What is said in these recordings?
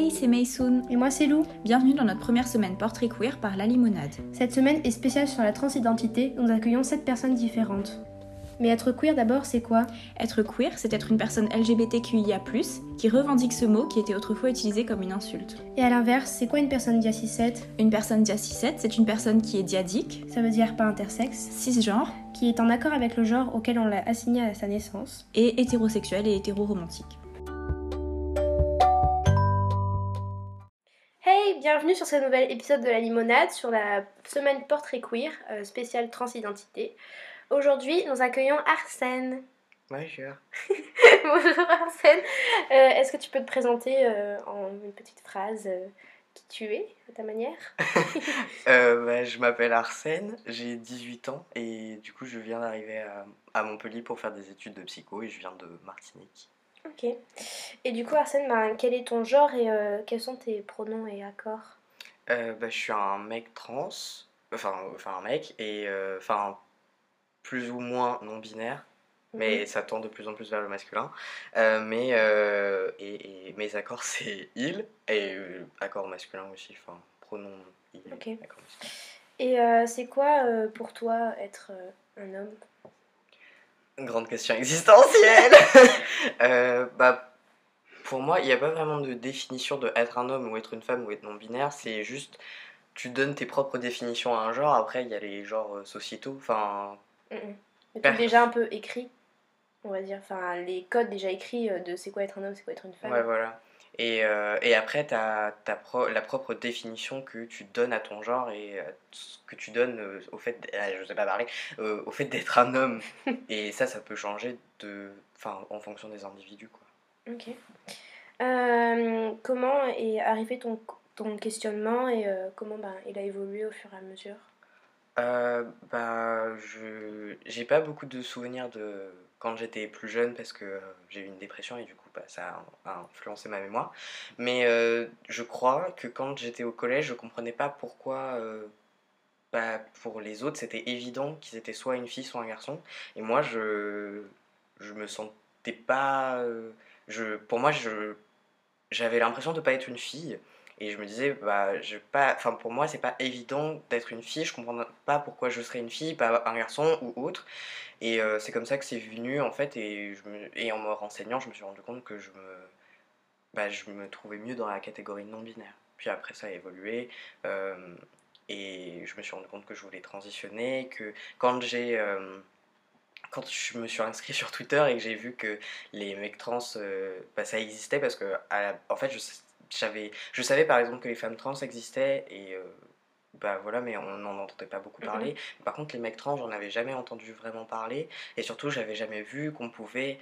Hey, c'est Maysoon. Et moi, c'est Lou. Bienvenue dans notre première semaine portrait queer par La Limonade. Cette semaine est spéciale sur la transidentité. Nous accueillons 7 personnes différentes. Mais être queer d'abord, c'est quoi? Être queer, c'est être une personne LGBTQIA, qui revendique ce mot qui était autrefois utilisé comme une insulte. Et à l'inverse, c'est quoi une personne dia 7 Une personne dia 7 c'est une personne qui est diadique, ça veut dire pas intersexe, cisgenre, qui est en accord avec le genre auquel on l'a assigné à sa naissance, et hétérosexuel et hétéroromantique. Bienvenue sur ce nouvel épisode de La Limonade sur la semaine portrait queer euh, spéciale transidentité. Aujourd'hui, nous accueillons Arsène. Bonjour. Bonjour Arsène. Euh, est-ce que tu peux te présenter euh, en une petite phrase euh, qui tu es, à ta manière bah, Je m'appelle Arsène, j'ai 18 ans et du coup je viens d'arriver à, Montpellier pour faire des études de psycho et je viens de Martinique. Ok. Et du coup Arsène, ben, quel est ton genre et quels sont tes pronoms et accords? Bah, Je suis un mec trans, enfin, enfin un mec, et enfin plus ou moins non-binaire, mais ça tend de plus en plus vers le masculin. Euh, mais euh, et, mes accords, c'est il, et euh, accord masculin aussi, enfin, pronom il. Ok. Et c'est quoi pour toi être un homme? Grande question existentielle. Bah, Pour moi, il n'y a pas vraiment de définition de être un homme ou être une femme ou être non-binaire, c'est juste tu donnes tes propres définitions à un genre, après il y a les genres sociétaux, enfin mais déjà un peu écrit, on va dire, enfin les codes déjà écrits euh, de c'est quoi être un homme, c'est quoi être une femme. Ouais, voilà. Et, euh, et après, tu as, la propre définition que tu donnes à ton genre et euh, que tu donnes au fait, ah, je sais pas parler, au fait d'être un homme. et ça, ça peut changer de, en fonction des individus. Quoi. Ok. comment est arrivé ton, ton questionnement et comment ben, il a évolué au fur et à mesure? Euh, bah, je j'ai pas beaucoup de souvenirs de quand j'étais plus jeune parce que j'ai eu une dépression et du coup bah, ça a, influencé ma mémoire. Mais euh, je crois que quand j'étais au collège, je comprenais pas pourquoi euh, bah, pour les autres c'était évident qu'ils étaient soit une fille soit un garçon. Et moi je je me sentais pas je pour moi j'avais l'impression de pas être une fille et je me disais, bah, je pas, enfin pour moi, c'est pas évident d'être une fille. Je comprends pas pourquoi je serais une fille, pas un garçon ou autre. Et euh, c'est comme ça que c'est venu en fait. Et, et en me renseignant, je me suis rendu compte que je me, bah, je me trouvais mieux dans la catégorie non binaire. Puis après, ça a évolué. Euh, et je me suis rendu compte que je voulais transitionner, que quand j'ai euh, quand je me suis inscrit sur Twitter et que j'ai vu que les mecs trans, bah, ça existait parce que en fait je j'avais, je savais par exemple que les femmes trans existaient et euh, bah voilà, mais on n'en entendait pas beaucoup parler. Mm-hmm. Par contre, les mecs trans, j'en avais jamais entendu vraiment parler et surtout, j'avais jamais vu qu'on pouvait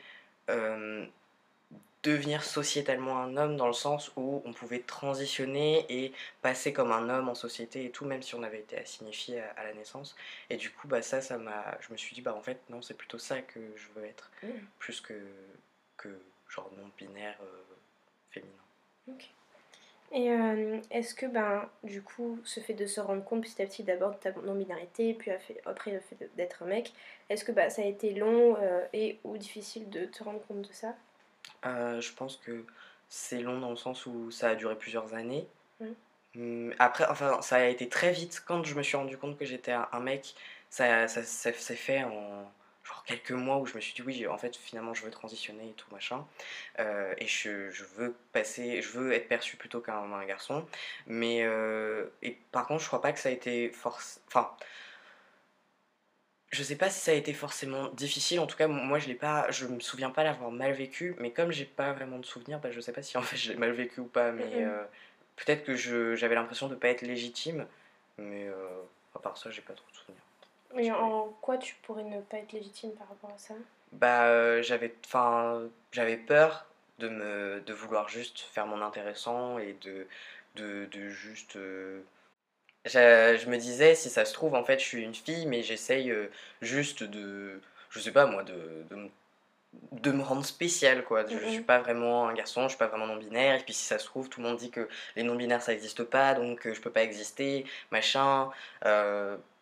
euh, devenir sociétalement un homme dans le sens où on pouvait transitionner et passer comme un homme en société et tout, même si on avait été assigné fille à, la naissance. Et du coup, bah ça, ça m'a, je me suis dit, bah en fait, non, c'est plutôt ça que je veux être, mm. plus que, que genre non binaire euh, féminin. Et euh, est-ce que, ben, du coup, ce fait de se rendre compte petit à petit d'abord de ta non-binarité, puis après le fait d'être un mec, est-ce que bah, ça a été long euh, et ou difficile de te rendre compte de ça? Euh, Je pense que c'est long dans le sens où ça a duré plusieurs années. Mmh. Hum, après, enfin, ça a été très vite. Quand je me suis rendu compte que j'étais un mec, ça, ça, ça s'est fait en quelques mois où je me suis dit oui en fait finalement je veux transitionner et tout machin. Euh, et je, je, veux passer je veux être perçu plutôt qu'un garçon. Mais euh, et par contre je crois pas que ça a été force enfin je sais pas si ça a été forcément difficile. En tout cas moi je l'ai pas je me souviens pas l'avoir mal vécu. Mais comme j'ai pas vraiment de souvenirs bah, je sais pas si en fait j'ai mal vécu ou pas. Mais euh, peut-être que j'avais l'impression de pas être légitime. Mais à part ça j'ai pas trop de souvenirs mais en quoi tu pourrais ne pas être légitime par rapport à ça? Bah, euh, j'avais, enfin, j'avais peur de me, de vouloir juste faire mon intéressant et de, de, de juste. Euh, je, me disais, si ça se trouve, en fait, je suis une fille, mais j'essaye euh, juste de, je sais pas moi, de, de, de me rendre spécial quoi. Je, suis pas vraiment un garçon, je suis pas vraiment non-binaire. Et puis si ça se trouve, tout le monde dit que les non-binaires ça existe pas, donc je peux pas exister, machin.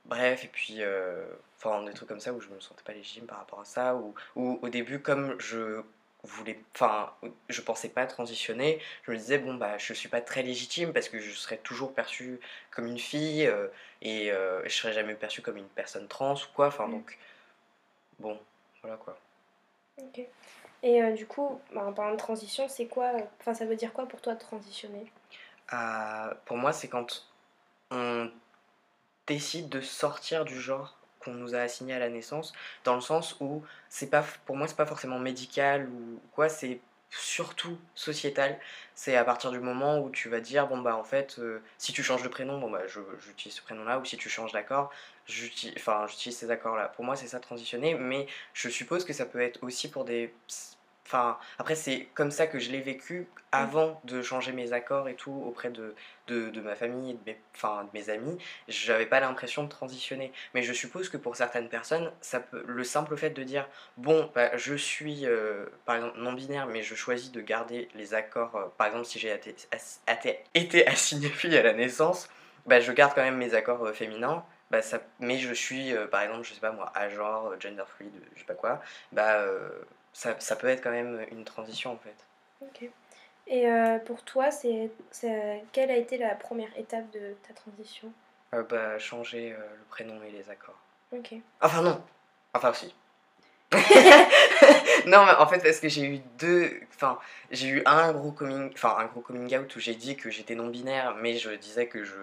Bref, et puis, euh, enfin, des trucs comme ça où je me sentais pas légitime par rapport à ça, ou, ou au début, comme je voulais, enfin, je pensais pas transitionner. Je me disais, bon, bah, je suis pas très légitime parce que je serais toujours perçue comme une fille euh, et euh, je serais jamais perçue comme une personne trans ou quoi. Enfin, Mm. donc, bon, voilà quoi. Ok. Et euh, du coup, bah, en parlant de transition, c'est quoi, enfin ça veut dire quoi pour toi de transitionner? Pour moi, c'est quand on décide de sortir du genre qu'on nous a assigné à la naissance, dans le sens où c'est pas, pour moi, c'est pas forcément médical ou quoi, c'est surtout sociétal. C'est à partir du moment où tu vas dire, bon bah en fait, euh, si tu changes de prénom, bon bah j'utilise ce prénom-là, ou si tu changes d'accord, j'utilise enfin, j'utilise ces accords-là. Pour moi, c'est ça transitionner, mais je suppose que ça peut être aussi pour des Enfin, après, c'est comme ça que je l'ai vécu avant de changer mes accords et tout auprès de, de, de ma famille et de mes, enfin, de mes amis. J'avais pas l'impression de transitionner. Mais je suppose que pour certaines personnes, ça peut, le simple fait de dire Bon, bah, je suis euh, par exemple non-binaire, mais je choisis de garder les accords. euh, par exemple, si j'ai été, ass- atte- été assigné fille à la naissance, bah, je garde quand même mes accords euh, féminins. Bah, ça, mais je suis, par exemple, je sais pas moi, à genre, gender fluid, je sais pas quoi, bah, ça, ça peut être quand même une transition en fait. Ok. Et euh, pour toi, c'est, c'est- quelle a été la première étape de ta transition? Euh, bah, changer euh, le prénom et les accords. Ok. Enfin non, enfin si. non mais en fait parce que j'ai eu deux, enfin j'ai eu un gros coming, enfin un gros coming out où j'ai dit que j'étais non binaire mais je disais que je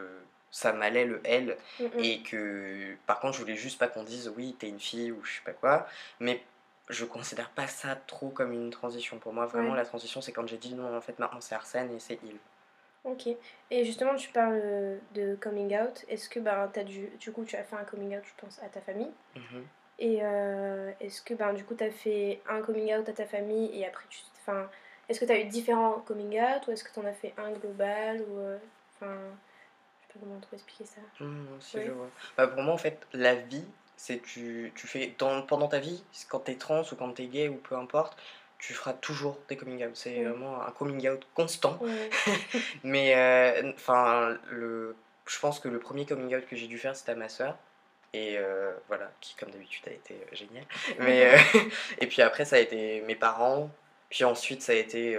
ça m'allait le L et que par contre je voulais juste pas qu'on dise oui t'es une fille ou je sais pas quoi mais je considère pas ça trop comme une transition pour moi vraiment Ouais. la transition c'est quand j'ai dit non en fait maintenant c'est Arsène et c'est il Ok. Et justement, tu parles euh, de coming out. Est-ce que ben, as dû, du coup, tu as fait un coming out, je pense, à ta famille? Mhm. Et euh, est-ce que ben, du coup, tu as fait un coming out à ta famille et après, tu. Enfin, est-ce que tu as eu différents coming out ou est-ce que tu en as fait un global ou. euh, Enfin. je sais pas comment trop expliquer ça. Mmh, si, je vois. Bah, pour moi, en fait, la vie, c'est tu, tu fais dans, pendant ta vie, quand t'es trans ou quand t'es gay ou peu importe, tu feras toujours des coming out. C'est vraiment un coming out constant. Mais euh, enfin, le, je pense que le premier coming out que j'ai dû faire, c'était à ma soeur. Et euh, voilà, qui comme d'habitude a été euh, génial. Mais, euh, et puis après, ça a été mes parents. Puis ensuite, ça a été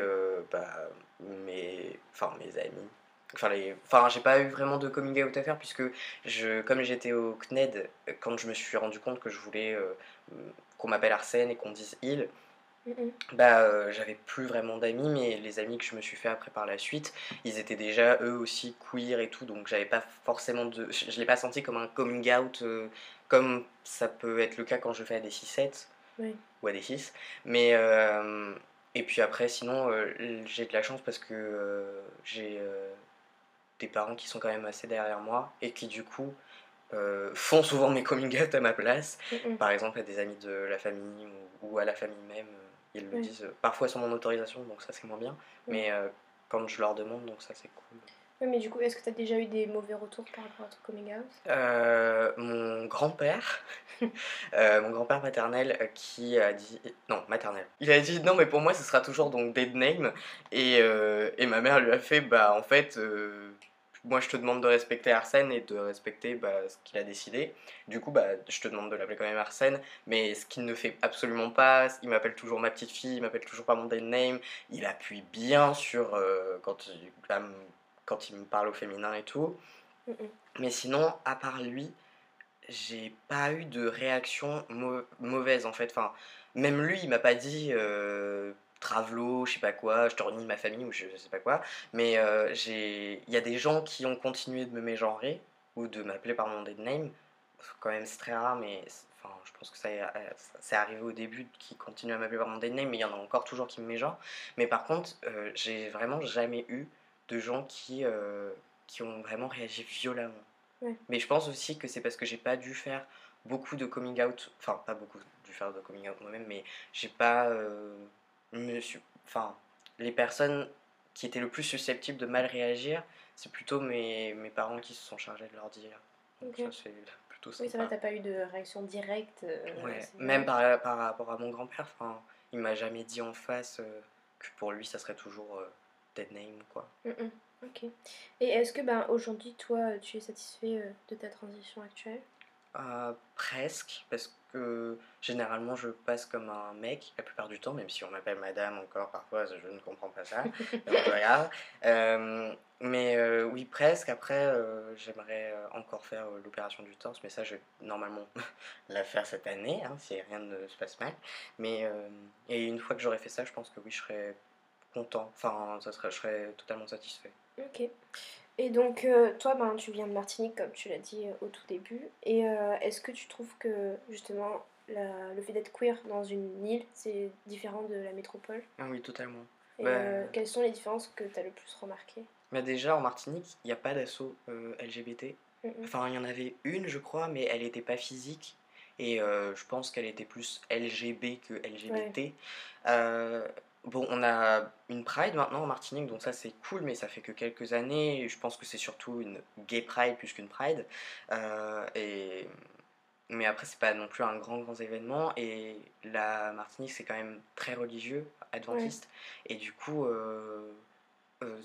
bah, mes, mes amis. Enfin, les... enfin, j'ai pas eu vraiment de coming out à faire puisque je, comme j'étais au CNED, quand je me suis rendu compte que je voulais euh, qu'on m'appelle Arsène et qu'on dise il, Mm, bah, euh, j'avais plus vraiment d'amis, mais les amis que je me suis fait après par la suite, ils étaient déjà eux aussi queer et tout, donc j'avais pas forcément de. Je, l'ai pas senti comme un coming out, euh, comme ça peut être le cas quand je fais à des 6-7 Oui. ou à des 6. Mais. et puis après, sinon, j'ai de la chance parce que j'ai des parents qui sont quand même assez derrière moi et qui du coup. euh, font souvent mes coming out à ma place Mm, mm. par exemple à des amis de la famille ou, ou à la famille même, euh, ils le disent euh, parfois sans mon autorisation, donc ça c'est moins bien, Oui. mais euh, quand je leur demande, donc ça c'est cool. Oui, mais du coup, est-ce que tu as déjà eu des mauvais retours par rapport à ton coming out? Euh, mon grand-père, euh, mon grand-père paternel euh, qui a dit, non maternel, il a dit non mais pour moi ce sera toujours donc dead name. Et, et ma mère lui a fait bah en fait moi je te demande de respecter Arsène et de respecter bah, ce qu'il a décidé. Du coup bah je te demande de l'appeler quand même Arsène, mais ce qu'il ne fait absolument pas, il m'appelle toujours ma petite fille, il m'appelle toujours par mon dead name, il appuie bien sur quand, quand il me parle au féminin et tout. Mm, mm. Mais sinon, à part lui, j'ai pas eu de réaction mau- mauvaise en fait. Enfin, même lui, il m'a pas dit euh, travelo, je sais pas quoi, je te renie ma famille ou je, je sais pas quoi. Mais euh, j'ai, il y a des gens qui ont continué de me mégenrer ou de m'appeler par mon dead name. Quand même, c'est très rare, mais enfin, je pense que ça, est- c'est arrivé au début qui continuent à m'appeler par mon dead name, mais il y en a encore toujours qui me mégenrent. Mais par contre, euh, j'ai vraiment jamais eu de gens qui, euh, qui ont vraiment réagi violemment. Ouais. Mais je pense aussi que c'est parce que j'ai pas dû faire beaucoup de coming out, enfin pas beaucoup dû faire de coming out moi-même, mais j'ai pas euh, me suis- enfin les personnes qui étaient le plus susceptibles de mal réagir, c'est plutôt mes, mes parents qui se sont chargés de leur dire. Donc ça c'est plutôt Oui, c'est sympa. vrai, t'as pas eu de réaction directe. euh, Ouais, même par, par rapport à mon grand-père, enfin, il m'a jamais dit en face euh, que pour lui ça serait toujours dead name quoi. Mm, mm. Ok. Et est-ce que ben, aujourd'hui, toi, tu es satisfait euh, de ta transition actuelle? Euh, presque, parce que généralement je passe comme un mec la plupart du temps, même si on m'appelle madame encore parfois, je ne comprends pas ça. Euh, mais euh, oui, presque. Après, j'aimerais encore faire l'opération du torse, mais ça, je vais normalement la faire cette année, hein, si rien ne se passe mal. Mais et une fois que j'aurai fait ça, je pense que oui, je serai content. Enfin, ça serait, je serais totalement satisfait. Ok. Et donc, euh, toi, ben, tu viens de Martinique, comme tu l'as dit euh, au tout début. Et euh, est-ce que tu trouves que, justement, le fait d'être queer dans une île, c'est différent de la métropole? Ah oui, totalement. Et bah, quelles sont les différences que tu as le plus remarquées? Bah Déjà, en Martinique, il n'y a pas d'assaut LGBT. Enfin, il y en avait une, je crois, mais elle n'était pas physique. Et je pense qu'elle était plus LGB que LGBT. Bon, on a une Pride maintenant en Martinique, donc ça c'est cool, mais ça fait que quelques années. Je pense que c'est surtout une gay Pride plus qu'une Pride. Euh, et... Mais après, c'est pas non plus un grand, grand événement. Et la Martinique, c'est quand même très religieux, adventiste. Et du coup, euh, euh,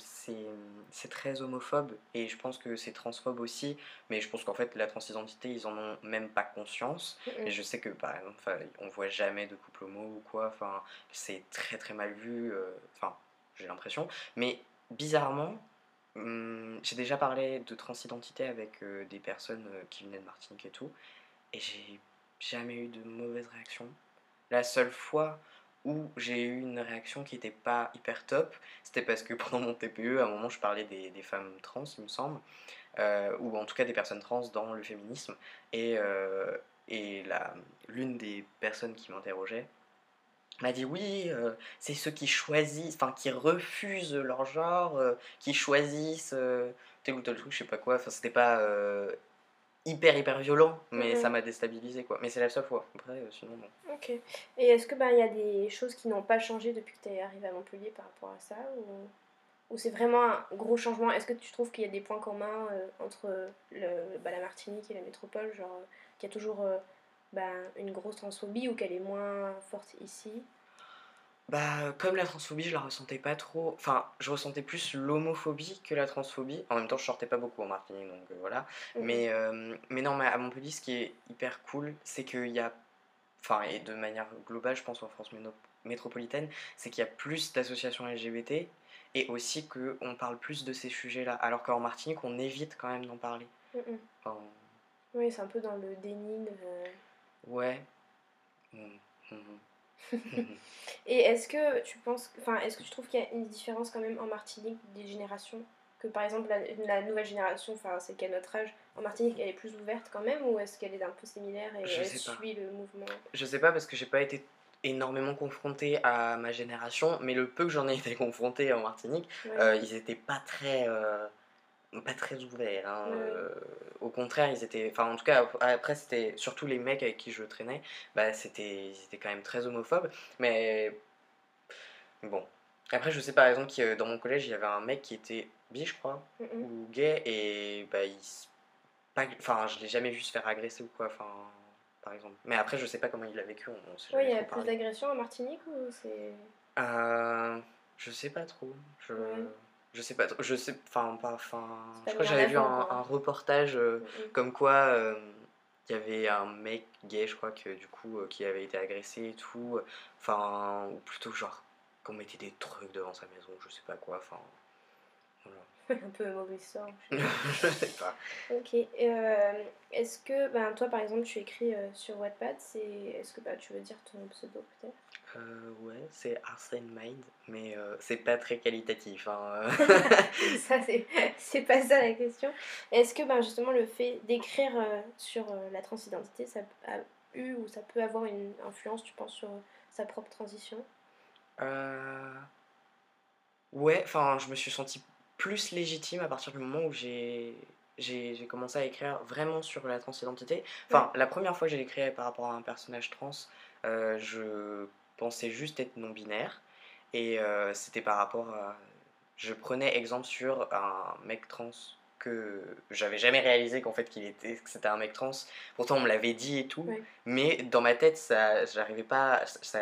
c'est très homophobe et je pense que c'est transphobe aussi, mais je pense qu'en fait la transidentité ils en ont même pas conscience. Et je sais que par exemple, on voit jamais de couple homo ou quoi, enfin c'est très très mal vu, euh, enfin j'ai l'impression. Mais bizarrement, hum, j'ai déjà parlé de transidentité avec euh, des personnes qui venaient de Martinique et tout, et j'ai jamais eu de mauvaise réaction. La seule fois où j'ai eu une réaction qui n'était pas hyper top, c'était parce que pendant mon TPE, à un moment, je parlais des, femmes trans, il me semble, euh, ou en tout cas des personnes trans dans le féminisme, et, euh, l'une des personnes qui m'interrogeait m'a dit oui, euh, c'est ceux qui choisissent, enfin qui refusent leur genre, qui choisissent tel ou tel truc, je sais pas quoi, enfin c'était pas hyper hyper violent mais ça m'a déstabilisé quoi. Mais c'est la seule fois. Après euh, sinon non ok. Et est-ce que ben il y a des choses qui n'ont pas changé depuis que tu es arrivé à Montpellier par rapport à ça ou, ou c'est vraiment un gros changement? Est-ce que tu trouves qu'il y a des points communs euh, entre le, bah, la Martinique et la métropole genre euh, qu'il y a toujours ben, une grosse transphobie ou qu'elle est moins forte ici? Bah, comme la transphobie, je la ressentais pas trop. Enfin, je ressentais plus l'homophobie que la transphobie. En même temps, je sortais pas beaucoup en Martinique, donc euh, voilà. Mais, euh, mais non, mais à Montpellier, ce qui est hyper cool, c'est qu'il y a. Enfin, et de manière globale, je pense en France métropolitaine, c'est qu'il y a plus d'associations LGBT et aussi qu'on parle plus de ces sujets-là. Alors qu'en Martinique, on évite quand même d'en parler. Oui, c'est un peu dans le déni. De... Ouais. Et est-ce que tu penses, enfin, est-ce que tu trouves qu'il y a une différence quand même en Martinique des générations Que par exemple la, nouvelle génération, enfin c'est qu'à notre âge, en Martinique elle est plus ouverte quand même ou est-ce qu'elle est un peu similaire et elle suit le mouvement? Je sais pas parce que j'ai pas été énormément confronté à ma génération, mais le peu que j'en ai été confronté en Martinique, euh, ils étaient pas très. Euh, pas très ouverts. Hein, euh, au contraire, ils étaient. Enfin, en tout cas, après, c'était surtout les mecs avec qui je traînais, bah, c'était, ils étaient quand même très homophobes. Mais bon. Après, je sais par exemple que dans mon collège, il y avait un mec qui était bi, je crois, ou gay, et bah, il. Pas, enfin, je l'ai jamais vu se faire agresser ou quoi, enfin, par exemple. Mais après, je sais pas comment il l'a vécu. Oui, il y a plus d'agressions en Martinique ou c'est. Euh, je sais pas trop. Je je sais pas je sais enfin pas enfin je crois que j'avais vu un, reportage euh, comme quoi euh, il y avait un mec gay je crois que du coup euh, qui avait été agressé et tout enfin ou plutôt genre qu'on mettait des trucs devant sa maison je sais pas quoi enfin un peu mauvais sort. Je sais pas. Ok. Est-ce que, ben, toi par exemple, tu écris sur Wattpad, c'est... est-ce que bah, tu veux dire ton pseudo peut-être? Euh, Ouais, c'est Arsène Mind, mais c'est pas très qualitatif. Hein. ça, c'est... pas ça la question. Est-ce que ben, justement le fait d'écrire sur la transidentité, ça a eu ou ça peut avoir une influence, tu penses, sur sa propre transition? Ouais, enfin, je me suis senti plus légitime à partir du moment où j'ai j'ai commencé à écrire vraiment sur la transidentité. Enfin, la première fois que j'ai écrit par rapport à un personnage trans, euh, je pensais juste être non-binaire. Et euh, c'était par rapport à... Je prenais exemple sur un mec trans que j'avais jamais réalisé qu'en fait qu'il était que c'était un mec trans. Pourtant on me l'avait dit et tout, mais dans ma tête ça j'arrivais pas ça,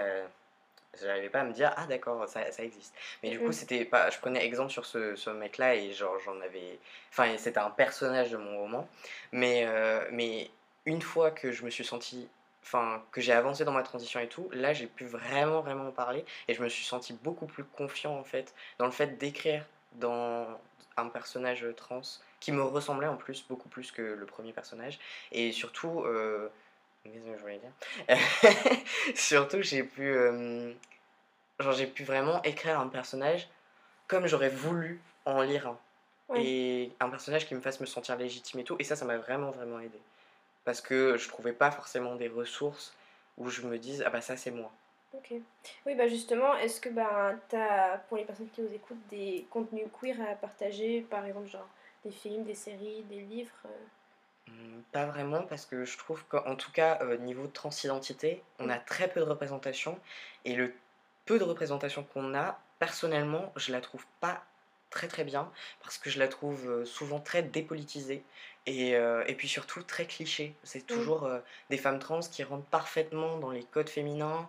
j'arrivais pas à me dire ah d'accord ça, ça, existe. Mais du coup c'était pas je prenais exemple sur ce, ce mec là et genre j'en avais enfin c'était un personnage de mon roman. Mais euh, mais une fois que je me suis senti enfin que j'ai avancé dans ma transition et tout, là j'ai pu vraiment vraiment en parler et je me suis senti beaucoup plus confiant en fait dans le fait d'écrire dans un personnage trans qui me ressemblait en plus beaucoup plus que le premier personnage et surtout euh, qu'est-ce que je voulais dire surtout j'ai pu euh, genre j'ai pu vraiment écrire un personnage comme j'aurais voulu en lire un et un personnage qui me fasse me sentir légitime et tout et ça ça m'a vraiment vraiment aidé parce que je trouvais pas forcément des ressources où je me dise ah bah ça c'est moi. Ok. Oui bah justement, est-ce que bah as pour les personnes qui nous écoutent des contenus queer à partager, par exemple genre des films, des séries, des livres euh? mmh, Pas vraiment parce que je trouve qu'en tout cas euh, niveau de transidentité, on a très peu de représentation et le peu de représentation qu'on a, personnellement, je la trouve pas très très bien parce que je la trouve souvent très dépolitisée et, euh, et puis surtout très cliché. C'est mmh. toujours euh, des femmes trans qui rentrent parfaitement dans les codes féminins,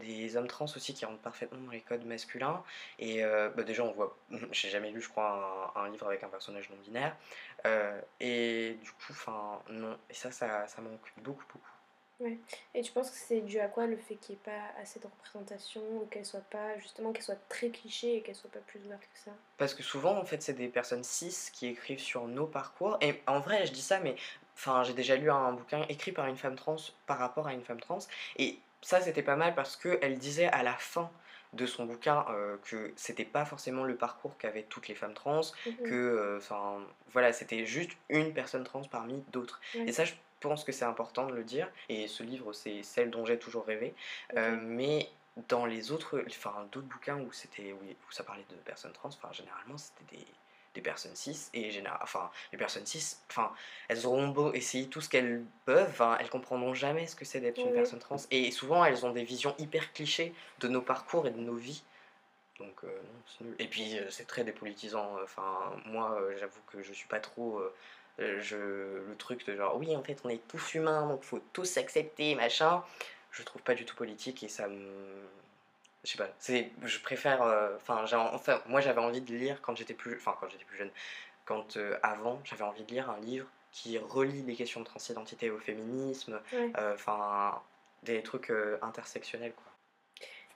des hommes trans aussi qui rentrent parfaitement dans les codes masculins. Et bah déjà, on voit, j'ai jamais lu, je crois, un, un, livre avec un personnage non binaire. et du coup, enfin, non. Et ça, ça, ça occupe beaucoup, beaucoup. Ouais. Et tu penses que c'est dû à quoi le fait qu'il n'y ait pas assez de représentation ou qu'elle soit pas, justement, qu'elle soit très cliché et qu'elle soit pas plus ouverte que ça? Parce que souvent, en fait, c'est des personnes cis qui écrivent sur nos parcours. Et en vrai, je dis ça, mais enfin, j'ai déjà lu un bouquin écrit par une femme trans par rapport à une femme trans. Et ça, c'était pas mal parce qu'elle disait à la fin de son bouquin euh, que c'était pas forcément le parcours qu'avaient toutes les femmes trans, mmh que euh, voilà, c'était juste une personne trans parmi d'autres. Et ça, je pense que c'est important de le dire, et ce livre, c'est celle dont j'ai toujours rêvé. Euh, mais dans les autres, enfin d'autres bouquins où c'était, où ça parlait de personnes trans, enfin généralement c'était des, des personnes cis et général, enfin les personnes cis, enfin elles auront beau essayer tout ce qu'elles peuvent, enfin elles comprendront jamais ce que c'est d'être une personne trans et souvent elles ont des visions hyper clichés de nos parcours et de nos vies. Donc euh, non, nul. Et puis euh, c'est très dépolitisant. Enfin moi j'avoue que je suis pas trop je, le truc de genre oui en fait on est tous humains donc faut tous s'accepter machin. Je trouve pas du tout politique et ça me je sais pas c'est je préfère euh, enfin enfin moi j'avais envie de lire quand j'étais plus enfin quand j'étais plus jeune. Quand euh, avant j'avais envie de lire un livre qui relie les questions de transidentité au féminisme enfin des trucs intersectionnels quoi.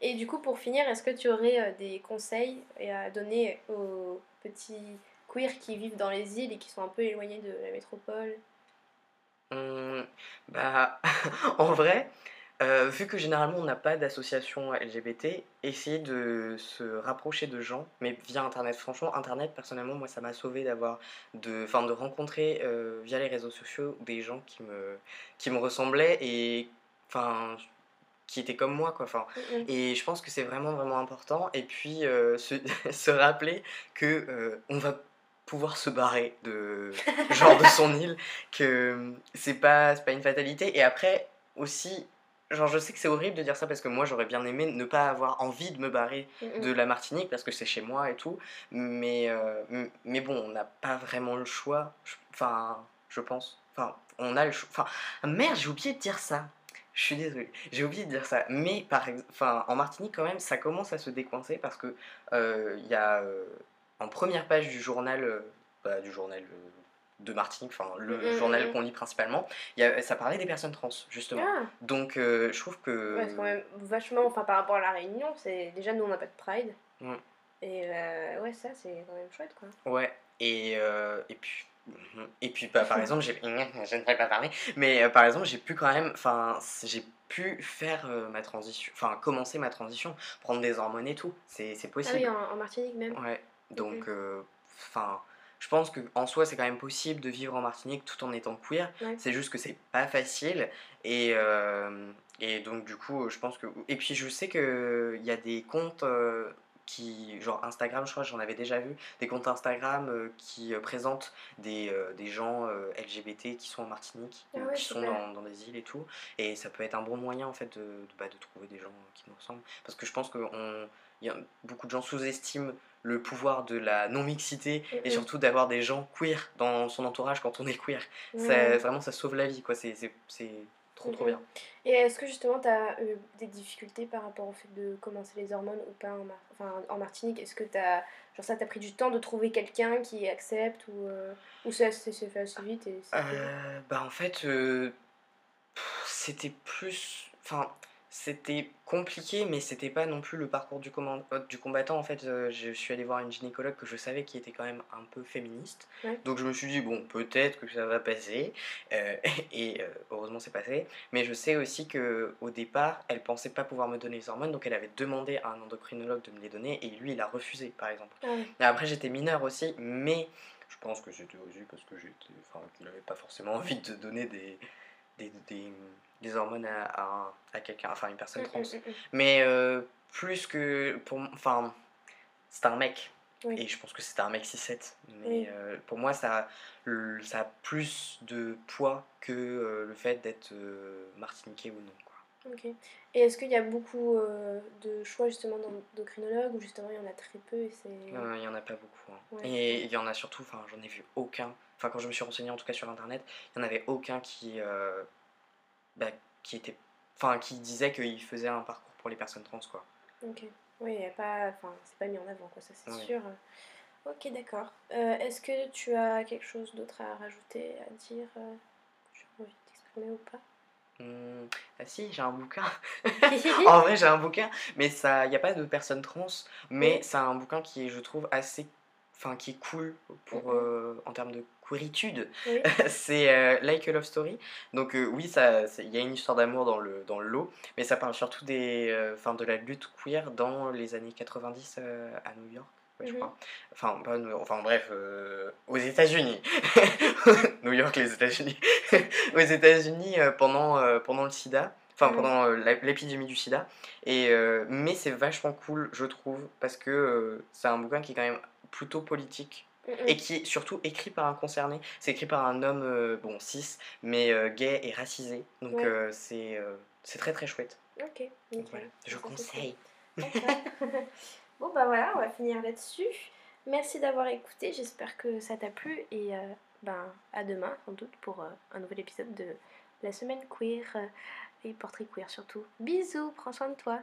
Et du coup pour finir est-ce que tu aurais des conseils à donner aux petits queer qui vivent dans les îles et qui sont un peu éloignés de la métropole hum, Bah, en vrai, euh, vu que généralement on n'a pas d'association LGBT, essayer de se rapprocher de gens, mais via Internet. Franchement, Internet, personnellement, moi, ça m'a sauvé d'avoir, de, enfin, de rencontrer euh, via les réseaux sociaux des gens qui me, qui me ressemblaient et, enfin, qui étaient comme moi, quoi. Enfin, mm, mm. et je pense que c'est vraiment, vraiment important. Et puis, euh, se, se, rappeler que on va pouvoir se barrer de genre de son île que c'est pas pas une fatalité. Et après aussi genre je sais que c'est horrible de dire ça parce que moi j'aurais bien aimé ne pas avoir envie de me barrer de la Martinique parce que c'est chez moi et tout. Mais euh, mais bon on n'a pas vraiment le choix enfin je pense. Enfin on a le choix enfin merde j'ai oublié de dire ça. Je suis désolée, j'ai oublié de dire ça. Mais par enfin, en Martinique, quand même, ça commence à se décoincer parce que euh, il y a euh, en première page du journal, euh, bah, du journal euh, de Martinique, enfin le mm, mm, journal mm, qu'on lit principalement, y a, ça parlait des personnes trans justement. Ah. Donc euh, je trouve que. Ouais, c'est quand même vachement, enfin par rapport à la Réunion, c'est déjà nous on n'a pas de Pride. Et ouais, ça c'est quand même chouette quoi. Ouais, et, et puis. Et puis bah, par exemple, j'ai, je ne vais pas parler, mais par exemple, j'ai pu quand même, enfin, j'ai pu faire ma transition, enfin, commencer ma transition, prendre des hormones et tout, c'est, possible. Ah oui, en Martinique même. Ouais, donc, euh, enfin, je pense qu'en soi, c'est quand même possible de vivre en Martinique tout en étant queer. C'est juste que c'est pas facile. Et, euh, et donc, du coup, je pense que. Et puis, je sais qu'il y a des comptes. Euh, qui, genre Instagram, je crois, j'en avais déjà vu, des comptes Instagram qui présentent des, des gens LGBT qui sont en Martinique, ah qui sont dans, dans, des îles et tout. Et ça peut être un bon moyen, en fait, de, de, bah, de trouver des gens qui nous ressemblent. Parce que je pense que on, y a, beaucoup de gens sous-estiment le pouvoir de la non-mixité et surtout d'avoir des gens queer dans son entourage quand on est queer. Ça, vraiment, ça sauve la vie, quoi. C'est trop trop bien. Et est-ce que justement tu as eu des difficultés par rapport au fait de commencer les hormones ou pas en, Mar- enfin, en Martinique? Est-ce que t'as genre ça t'a pris du temps de trouver quelqu'un qui accepte ou, euh, ou ça s'est fait assez vite et Euh, bah en fait, euh, c'était plus... Enfin, c'était compliqué, mais c'était pas non plus le parcours du, comman- euh, du combattant. En fait, euh, je suis allé voir une gynécologue que je savais qui était quand même un peu féministe. Ouais. Donc je me suis dit, bon, peut-être que ça va passer. Euh, et euh, heureusement, c'est passé. Mais je sais aussi que au départ, elle pensait pas pouvoir me donner les hormones, donc elle avait demandé à un endocrinologue de me les donner, et lui, il a refusé, par exemple. Ah ouais. Et après, j'étais mineure aussi, mais je pense que c'était aussi parce que j'étais. Enfin, qu'il n'avait pas forcément envie de donner des, des, des, des hormones à, à, un- à quelqu'un, enfin, une personne Mm, trans. mm, mm, mm. Mais euh, plus que. Pour, enfin, c'est un mec. Oui. Et je pense que c'était un mec 6-7. Mais Oui. euh, pour moi, ça, le- ça a plus de poids que euh, le fait d'être martiniquais ou non. Quoi. Ok. Et est-ce qu'il y a beaucoup de choix justement d'endocrinologues ou justement il y en a très peu et c'est. Il y en a pas beaucoup. hein. Ouais. Et il y en a surtout, enfin, j'en ai vu aucun. Enfin, quand je me suis renseigné en tout cas sur internet, il n'y en avait aucun qui, bah, qui était, enfin, qui disait qu'il faisait un parcours pour les personnes trans, quoi. Ok. Oui, il y a pas. Enfin, c'est pas mis en avant, quoi, ça c'est Ouais. sûr. Ok, d'accord. Euh, est-ce que tu as quelque chose d'autre à rajouter, à dire euh, as envie de t'exprimer ou pas? Hmm, ah si, j'ai un bouquin. en vrai, j'ai un bouquin, mais ça, il n'y a pas de personnes trans, mais Oui. c'est un bouquin qui est, je trouve, assez, enfin, qui est cool pour, Mhm. euh, en termes de queeritude. Oui. c'est euh, Like a Love Story. Donc euh, oui, il y a une histoire d'amour dans le, dans le lot, mais ça parle surtout des, euh, de la lutte queer dans les années 90 euh, à New York. ouais, je Mhm. crois. Enfin, pas enfin bref, aux États-Unis. New York, les États-Unis. aux États-Unis pendant, pendant le sida, enfin Mhm. pendant l'épidémie du sida. Et, mais c'est vachement cool, je trouve, parce que c'est un bouquin qui est quand même plutôt politique et qui est surtout écrit par un concerné. C'est écrit par un homme, euh, bon, cis, mais euh, gay et racisé. Donc Ouais. euh, c'est c'est très très chouette. Ok, Donc, voilà, je Ça, conseille. bon, bah voilà, on va finir là-dessus. Merci d'avoir écouté, j'espère que ça t'a plu et ben, à demain sans doute pour un nouvel épisode de la semaine queer et portrait queer surtout. Bisous, prends soin de toi.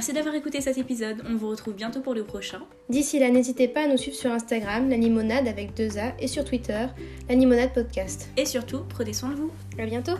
Merci d'avoir écouté cet épisode, on vous retrouve bientôt pour le prochain. D'ici là, n'hésitez pas à nous suivre sur Instagram, la limonade avec deux A, et sur Twitter, la limonade podcast. Et surtout, prenez soin de vous. À bientôt!